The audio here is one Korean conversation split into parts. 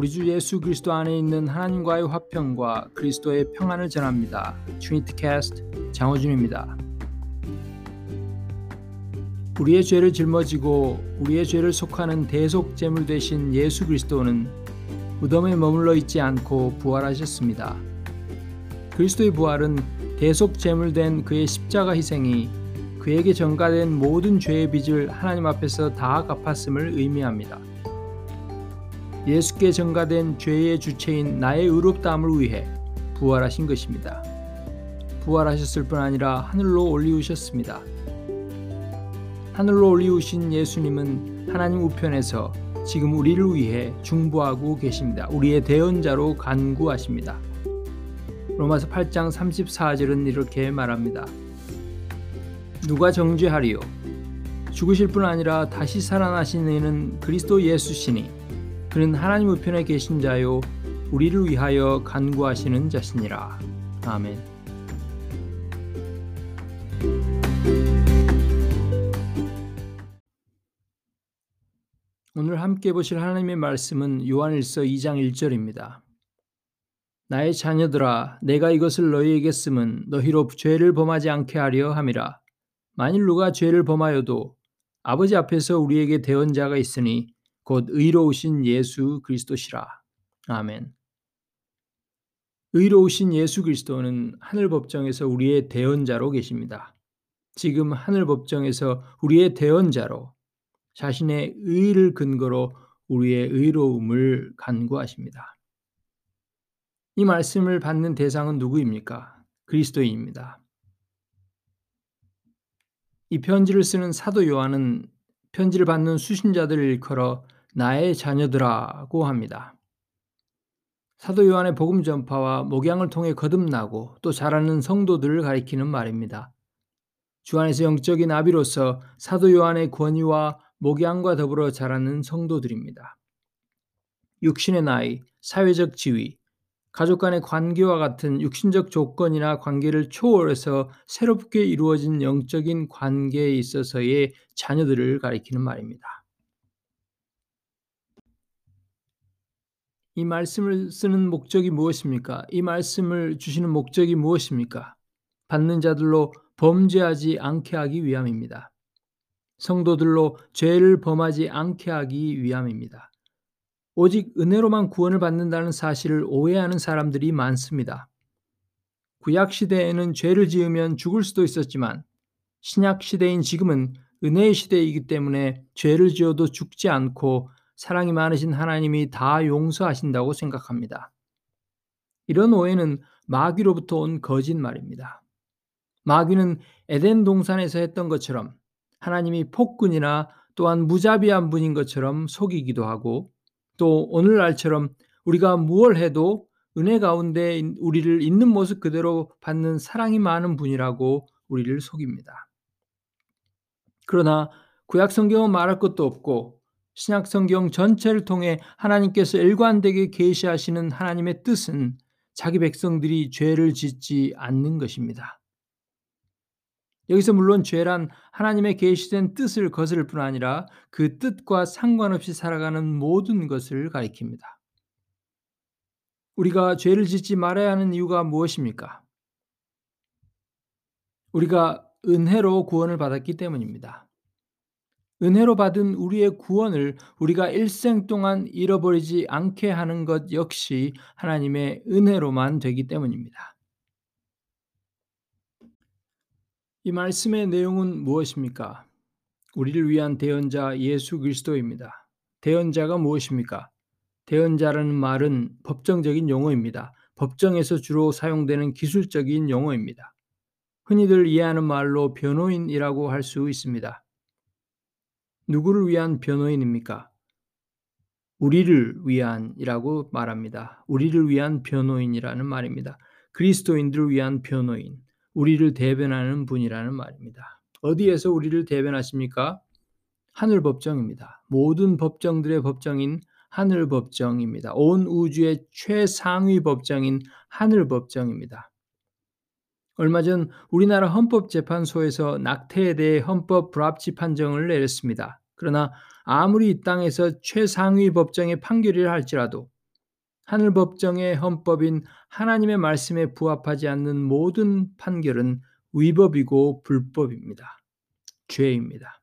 우리 주 예수 그리스도 안에 있는 하나님과의 화평과 그리스도의 평안을 전합니다. Trinity Cast 장호준입니다. 우리의 죄를 짊어지고 우리의 죄를 속하는 대속 제물 되신 예수 그리스도는 무덤에 머물러 있지 않고 부활하셨습니다. 그리스도의 부활은 대속 제물된 그의 십자가 희생이 그에게 전가된 모든 죄의 빚을 하나님 앞에서 다 갚았음을 의미합니다. 예수께 전가된 죄의 주체인 나의 의롭다함을 위해 부활하신 것입니다. 부활하셨을 뿐 아니라 하늘로 올리우셨습니다. 하늘로 올리우신 예수님은 하나님 우편에서 지금 우리를 위해 중보하고 계십니다. 우리의 대언자로 간구하십니다. 로마서 8장 34절은 이렇게 말합니다. 누가 정죄하리요? 죽으실 뿐 아니라 다시 살아나신 이는 그리스도 예수시니 그는 하나님 우편에 계신 자요 우리를 위하여 간구하시는 자시니라. 아멘. 오늘 함께 보실 하나님의 말씀은 요한일서 2장 1절입니다. 나의 자녀들아 내가 이것을 너희에게 쓰면 너희로 죄를 범하지 않게 하려 함이라. 만일 누가 죄를 범하여도 아버지 앞에서 우리에게 대언자가 있으니 곧 의로우신 예수 그리스도시라. 아멘. 의로우신 예수 그리스도는 하늘 법정에서 우리의 대언자로 계십니다. 지금 하늘 법정에서 우리의 대언자로 자신의 의를 근거로 우리의 의로움을 간구하십니다. 이 말씀을 받는 대상은 누구입니까? 그리스도인입니다. 이 편지를 쓰는 사도 요한은 편지를 받는 수신자들을 일컬어 나의 자녀들아고 합니다. 사도 요한의 복음 전파와 목양을 통해 거듭나고 또 자라는 성도들을 가리키는 말입니다. 주 안에서 영적인 아비로서 사도 요한의 권위와 목양과 더불어 자라는 성도들입니다. 육신의 나이, 사회적 지위, 가족 간의 관계와 같은 육신적 조건이나 관계를 초월해서 새롭게 이루어진 영적인 관계에 있어서의 자녀들을 가리키는 말입니다. 이 말씀을 쓰는 목적이 무엇입니까? 이 말씀을 주시는 목적이 무엇입니까? 받는 자들로 범죄하지 않게 하기 위함입니다. 성도들로 죄를 범하지 않게 하기 위함입니다. 오직 은혜로만 구원을 받는다는 사실을 오해하는 사람들이 많습니다. 구약 시대에는 죄를 지으면 죽을 수도 있었지만 신약 시대인 지금은 은혜의 시대이기 때문에 죄를 지어도 죽지 않고 사랑이 많으신 하나님이 다 용서하신다고 생각합니다. 이런 오해는 마귀로부터 온 거짓말입니다. 마귀는 에덴 동산에서 했던 것처럼 하나님이 폭군이나 또한 무자비한 분인 것처럼 속이기도 하고 또 오늘날처럼 우리가 무얼 해도 은혜 가운데 우리를 있는 모습 그대로 받는 사랑이 많은 분이라고 우리를 속입니다. 그러나 구약 성경은 말할 것도 없고 신약 성경 전체를 통해 하나님께서 일관되게 계시하시는 하나님의 뜻은 자기 백성들이 죄를 짓지 않는 것입니다. 여기서 물론 죄란 하나님의 계시된 뜻을 거스를 뿐 아니라 그 뜻과 상관없이 살아가는 모든 것을 가리킵니다. 우리가 죄를 짓지 말아야 하는 이유가 무엇입니까? 우리가 은혜로 구원을 받았기 때문입니다. 은혜로 받은 우리의 구원을 우리가 일생 동안 잃어버리지 않게 하는 것 역시 하나님의 은혜로만 되기 때문입니다. 이 말씀의 내용은 무엇입니까? 우리를 위한 대언자 예수 그리스도입니다. 대언자가 무엇입니까? 대언자라는 말은 법정적인 용어입니다. 법정에서 주로 사용되는 기술적인 용어입니다. 흔히들 이해하는 말로 변호인이라고 할 수 있습니다. 누구를 위한 변호인입니까? 우리를 위한이라고 말합니다. 우리를 위한 변호인이라는 말입니다. 그리스도인들을 위한 변호인, 우리를 대변하는 분이라는 말입니다. 어디에서 우리를 대변하십니까? 하늘 법정입니다. 모든 법정들의 법정인 하늘 법정입니다. 온 우주의 최상위 법정인 하늘 법정입니다. 얼마 전 우리나라 헌법재판소에서 낙태에 대해 헌법 불합치 판정을 내렸습니다. 그러나 아무리 이 땅에서 최상위 법정의 판결이라 할지라도 하늘 법정의 헌법인 하나님의 말씀에 부합하지 않는 모든 판결은 위법이고 불법입니다. 죄입니다.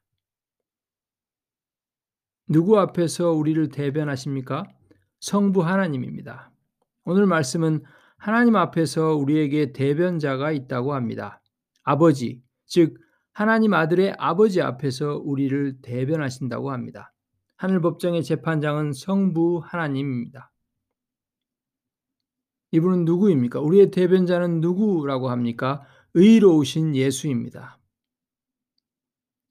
누구 앞에서 우리를 대변하십니까? 성부 하나님입니다. 오늘 말씀은 하나님 앞에서 우리에게 대변자가 있다고 합니다. 아버지, 즉 하나님 아들의 아버지 앞에서 우리를 대변하신다고 합니다. 하늘 법정의 재판장은 성부 하나님입니다. 이분은 누구입니까? 우리의 대변자는 누구라고 합니까? 의로우신 예수입니다.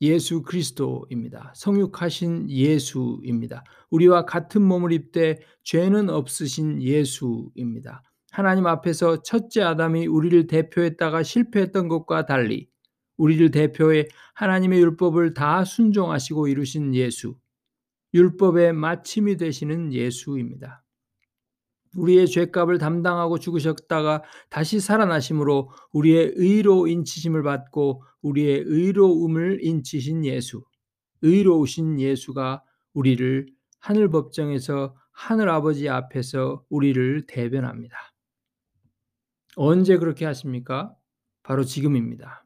예수 그리스도입니다. 성육하신 예수입니다. 우리와 같은 몸을 입되 죄는 없으신 예수입니다. 하나님 앞에서 첫째 아담이 우리를 대표했다가 실패했던 것과 달리 우리를 대표해 하나님의 율법을 다 순종하시고 이루신 예수, 율법의 마침이 되시는 예수입니다. 우리의 죄값을 담당하고 죽으셨다가 다시 살아나심으로 우리의 의로 인치심을 받고 우리의 의로움을 인치신 예수, 의로우신 예수가 우리를 하늘 법정에서 하늘 아버지 앞에서 우리를 대변합니다. 언제 그렇게 하십니까? 바로 지금입니다.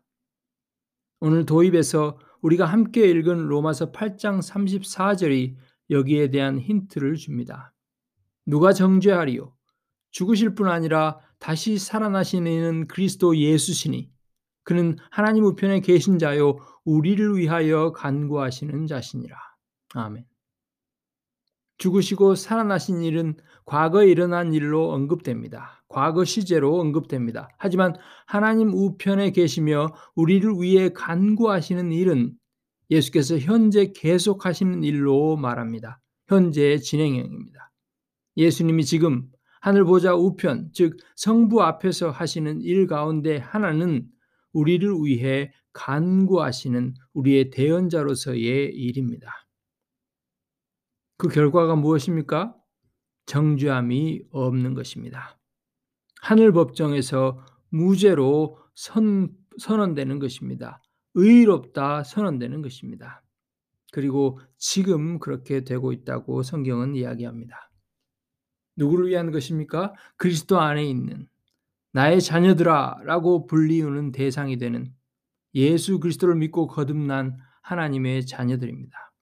오늘 도입에서 우리가 함께 읽은 로마서 8장 34절이 여기에 대한 힌트를 줍니다. 누가 정죄하리요? 죽으실 뿐 아니라 다시 살아나신 이는 그리스도 예수시니 그는 하나님 우편에 계신 자요 우리를 위하여 간구하시는 자시니라. 아멘. 죽으시고 살아나신 일은 과거에 일어난 일로 언급됩니다. 과거 시제로 언급됩니다. 하지만 하나님 우편에 계시며 우리를 위해 간구하시는 일은 예수께서 현재 계속하시는 일로 말합니다. 현재의 진행형입니다. 예수님이 지금 하늘 보좌 우편, 즉 성부 앞에서 하시는 일 가운데 하나는 우리를 위해 간구하시는 우리의 대언자로서의 일입니다. 그 결과가 무엇입니까? 정죄함이 없는 것입니다. 하늘 법정에서 무죄로 선, 선언되는 것입니다. 의롭다 선언되는 것입니다. 그리고 지금 그렇게 되고 있다고 성경은 이야기합니다. 누구를 위한 것입니까? 그리스도 안에 있는 나의 자녀들아 라고 불리우는 대상이 되는 예수 그리스도를 믿고 거듭난 하나님의 자녀들입니다.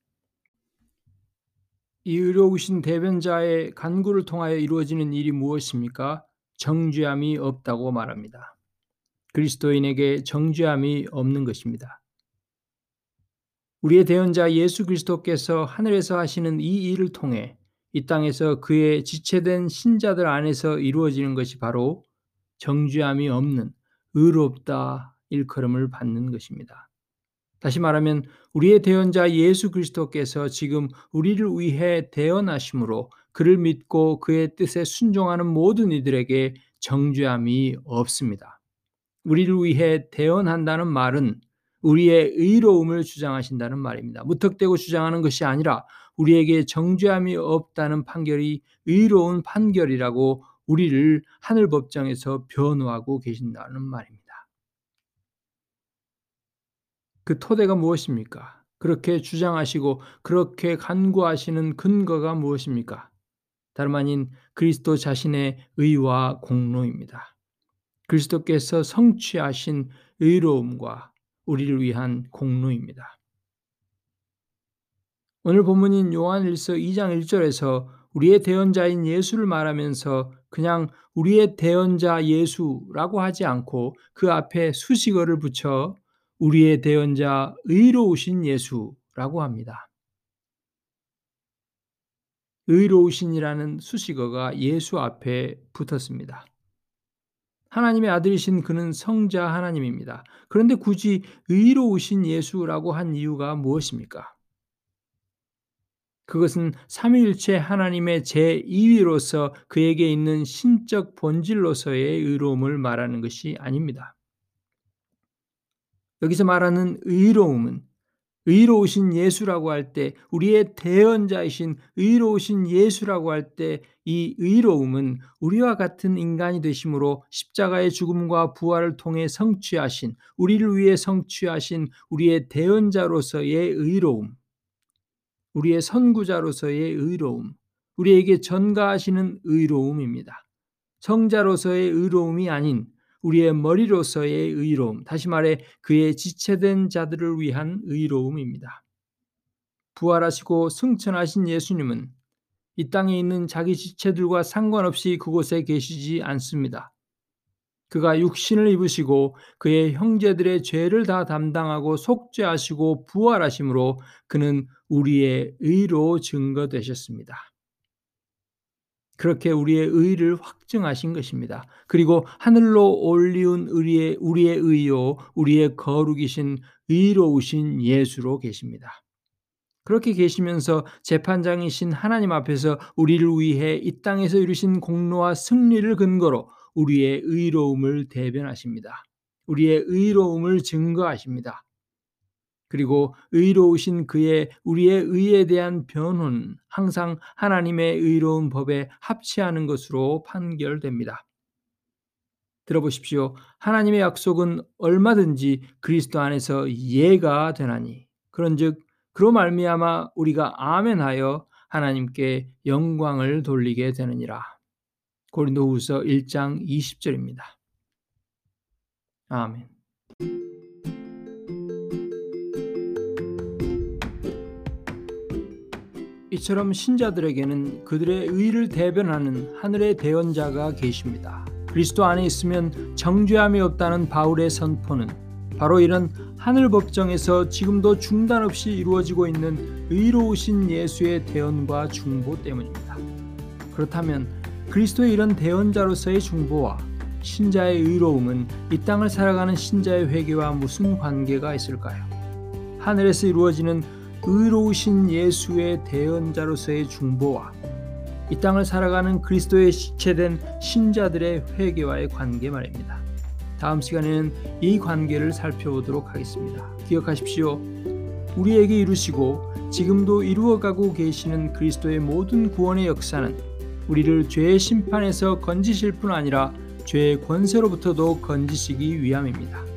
이 의로우신 대변자의 간구를 통하여 이루어지는 일이 무엇입니까? 정죄함이 없다고 말합니다. 그리스도인에게 정죄함이 없는 것입니다. 우리의 대언자 예수 그리스도께서 하늘에서 하시는 이 일을 통해 이 땅에서 그의 지체된 신자들 안에서 이루어지는 것이 바로 정죄함이 없는 의롭다 일컬음을 받는 것입니다. 다시 말하면 우리의 대언자 예수 그리스도께서 지금 우리를 위해 대언하심으로 그를 믿고 그의 뜻에 순종하는 모든 이들에게 정죄함이 없습니다. 우리를 위해 대언한다는 말은 우리의 의로움을 주장하신다는 말입니다. 무턱대고 주장하는 것이 아니라 우리에게 정죄함이 없다는 판결이 의로운 판결이라고 우리를 하늘 법정에서 변호하고 계신다는 말입니다. 그 토대가 무엇입니까? 그렇게 주장하시고 그렇게 간구하시는 근거가 무엇입니까? 다름 아닌 그리스도 자신의 의와 공로입니다. 그리스도께서 성취하신 의로움과 우리를 위한 공로입니다. 오늘 본문인 요한일서 2장 1절에서 우리의 대언자인 예수를 말하면서 그냥 우리의 대언자 예수라고 하지 않고 그 앞에 수식어를 붙여 우리의 대언자 의로우신 예수라고 합니다. 의로우신이라는 수식어가 예수 앞에 붙었습니다. 하나님의 아들이신 그는 성자 하나님입니다. 그런데 굳이 의로우신 예수라고 한 이유가 무엇입니까? 그것은 삼위일체 하나님의 제2위로서 그에게 있는 신적 본질로서의 의로움을 말하는 것이 아닙니다. 여기서 말하는 의로움은 의로우신 예수라고 할 때 우리의 대언자이신 의로우신 예수라고 할 때 이 의로움은 우리와 같은 인간이 되심으로 십자가의 죽음과 부활을 통해 성취하신 우리를 위해 성취하신 우리의 대언자로서의 의로움 우리의 선구자로서의 의로움, 우리에게 전가하시는 의로움입니다. 성자로서의 의로움이 아닌 우리의 머리로서의 의로움, 다시 말해 그의 지체된 자들을 위한 의로움입니다. 부활하시고 승천하신 예수님은 이 땅에 있는 자기 지체들과 상관없이 그곳에 계시지 않습니다. 그가 육신을 입으시고 그의 형제들의 죄를 다 담당하고 속죄하시고 부활하심으로 그는 우리의 의로 증거되셨습니다. 그렇게 우리의 의를 확증하신 것입니다. 그리고 하늘로 올리운 우리의, 우리의 의요, 우리의 거룩이신 의로우신 예수로 계십니다. 그렇게 계시면서 재판장이신 하나님 앞에서 우리를 위해 이 땅에서 이루신 공로와 승리를 근거로 우리의 의로움을 대변하십니다. 우리의 의로움을 증거하십니다. 그리고 의로우신 그의 우리의 의에 대한 변호는 항상 하나님의 의로운 법에 합치하는 것으로 판결됩니다. 들어보십시오. 하나님의 약속은 얼마든지 그리스도 안에서 예가 되나니 그런즉 그로 말미암아 우리가 아멘하여 하나님께 영광을 돌리게 되느니라. 고린도후서 1장 20절입니다. 아멘. 이처럼 신자들에게는 그들의 의를 대변하는 하늘의 대언자가 계십니다. 그리스도 안에 있으면 정죄함이 없다는 바울의 선포는 바로 이런 하늘 법정에서 지금도 중단 없이 이루어지고 있는 의로우신 예수의 대언과 중보 때문입니다. 그렇다면 그리스도의 이런 대언자로서의 중보와 신자의 의로움은 이 땅을 살아가는 신자의 회개와 무슨 관계가 있을까요? 하늘에서 이루어지는 의로우신 예수의 대언자로서의 중보와 이 땅을 살아가는 그리스도의 시체된 신자들의 회개와의 관계 말입니다. 다음 시간에는 이 관계를 살펴보도록 하겠습니다. 기억하십시오. 우리에게 이루시고 지금도 이루어가고 계시는 그리스도의 모든 구원의 역사는 우리를 죄의 심판에서 건지실 뿐 아니라 죄의 권세로부터도 건지시기 위함입니다.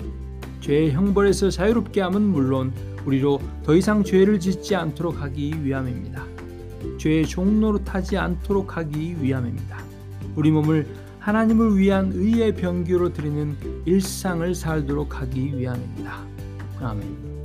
죄의 형벌에서 자유롭게 함은 물론 우리로 더 이상 죄를 짓지 않도록 하기 위함입니다. 죄의 종로로 타지 않도록 하기 위함입니다. 우리 몸을 하나님을 위한 의의 병기로 드리는 일상을 살도록 하기 위함입니다. 아멘.